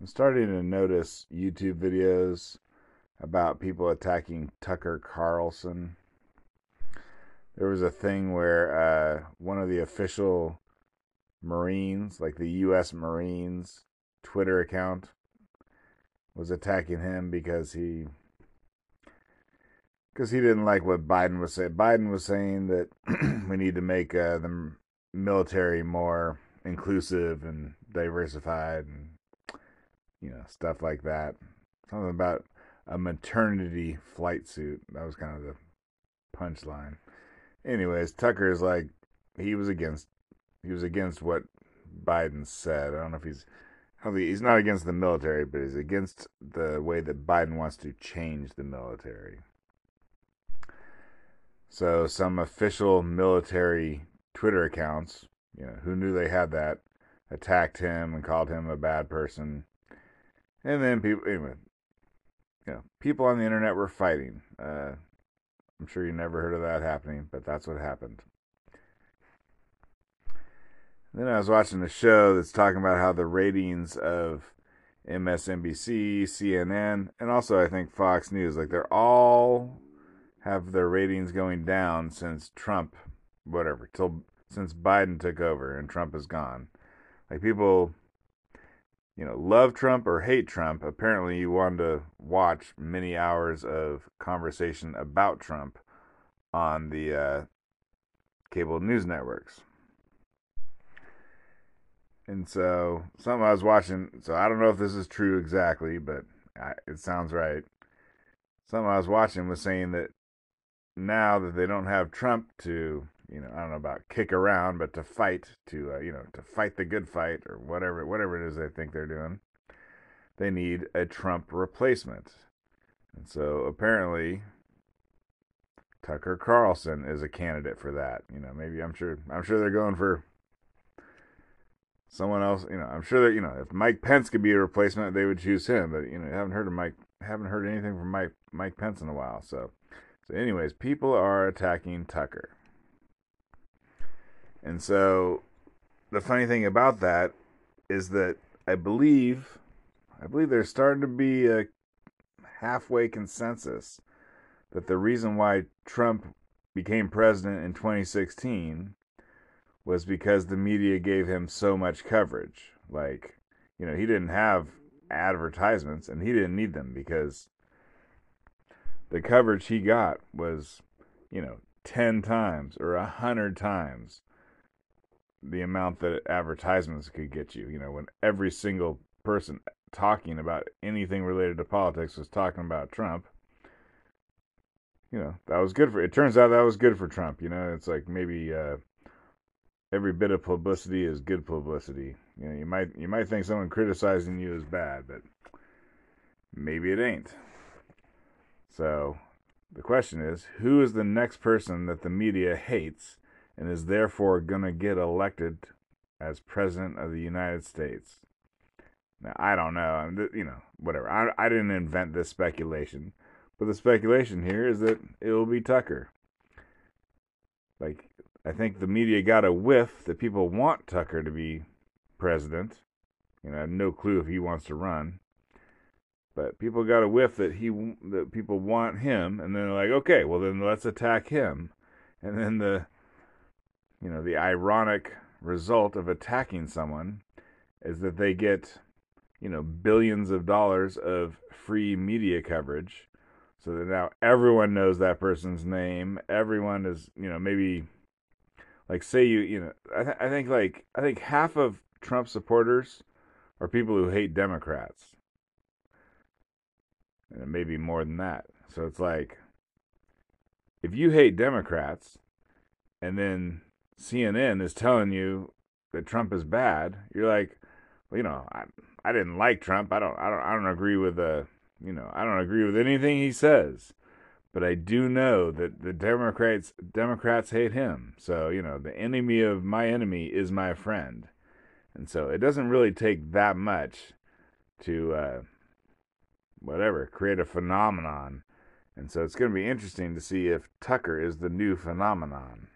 I'm starting to notice YouTube videos about people attacking Tucker Carlson. There was a thing where uh, one of the official Marines, like the U.S. Marines Twitter account, was attacking him because he because he didn't like what Biden was saying. Biden was saying that we need to make uh, the military more inclusive and diversified and you know, stuff like that. Something about a maternity flight suit. That was kind of the punchline. Anyways, Tucker is like he was against he was against what Biden said. I don't know if he's he's not against the military, but he's against the way that Biden wants to change the military. So some official military Twitter accounts, you know, who knew they had that, attacked him and called him a bad person and then people, anyway, you know, people on the internet were fighting. Uh, I'm sure you never heard of that happening, but that's what happened. then I was watching a show that's talking about how the ratings of MSNBC, CNN, and also I think Fox News, like they're all have their ratings going down since Trump, whatever, till since Biden took over and Trump is gone. Like people you know, love Trump or hate Trump, apparently you wanted to watch many hours of conversation about Trump on the uh, cable news networks. And so, something I was watching, so I don't know if this is true exactly, but I, it sounds right. Something I was watching was saying that now that they don't have Trump to you know, I don't know about kick around, but to fight, to uh, you know, to fight the good fight or whatever, whatever it is they think they're doing, they need a Trump replacement. And so apparently, Tucker Carlson is a candidate for that. You know, maybe I'm sure I'm sure they're going for someone else. You know, I'm sure that you know if Mike Pence could be a replacement, they would choose him. But you know, haven't heard of Mike, haven't heard anything from Mike Mike Pence in a while. So, so anyways, people are attacking Tucker. And so the funny thing about that is that I believe I believe there's starting to be a halfway consensus that the reason why Trump became president in 2016 was because the media gave him so much coverage. Like, you know, he didn't have advertisements and he didn't need them because the coverage he got was, you know, 10 times or 100 times the amount that advertisements could get you. You know, when every single person talking about anything related to politics was talking about Trump, you know, that was good for. It turns out that was good for Trump. You know, it's like maybe uh, every bit of publicity is good publicity. You know, you might you might think someone criticizing you is bad, but maybe it ain't. So the question is, who is the next person that the media hates and is therefore going to get elected as president of the United States. Now, I don't know, you know, whatever. I, I didn't invent this speculation, but the speculation here is that it will be Tucker. Like, I think the media got a whiff that people want Tucker to be president. You know, I have no clue if he wants to run. But people got a whiff that he that people want him, and then they're like, okay, well then let's attack him. And then the you know, the ironic result of attacking someone is that they get, you know, billions of dollars of free media coverage. So that now everyone knows that person's name. Everyone is, you know, maybe like say you, you know, I, th- I think like I think half of Trump supporters are people who hate Democrats, and maybe more than that. So it's like if you hate Democrats, and then CNN is telling you that Trump is bad, you're like, well, you know, I I didn't like Trump. I don't I don't I don't agree with the you know I don't agree with anything he says, but I do know that the Democrats Democrats hate him. So you know, the enemy of my enemy is my friend, and so it doesn't really take that much to uh, whatever create a phenomenon. And so it's going to be interesting to see if Tucker is the new phenomenon.